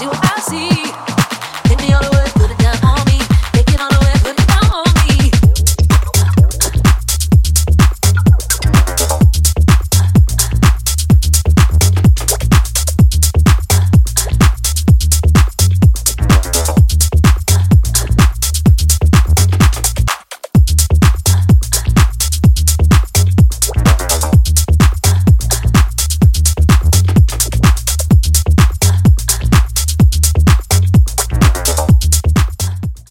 you I see.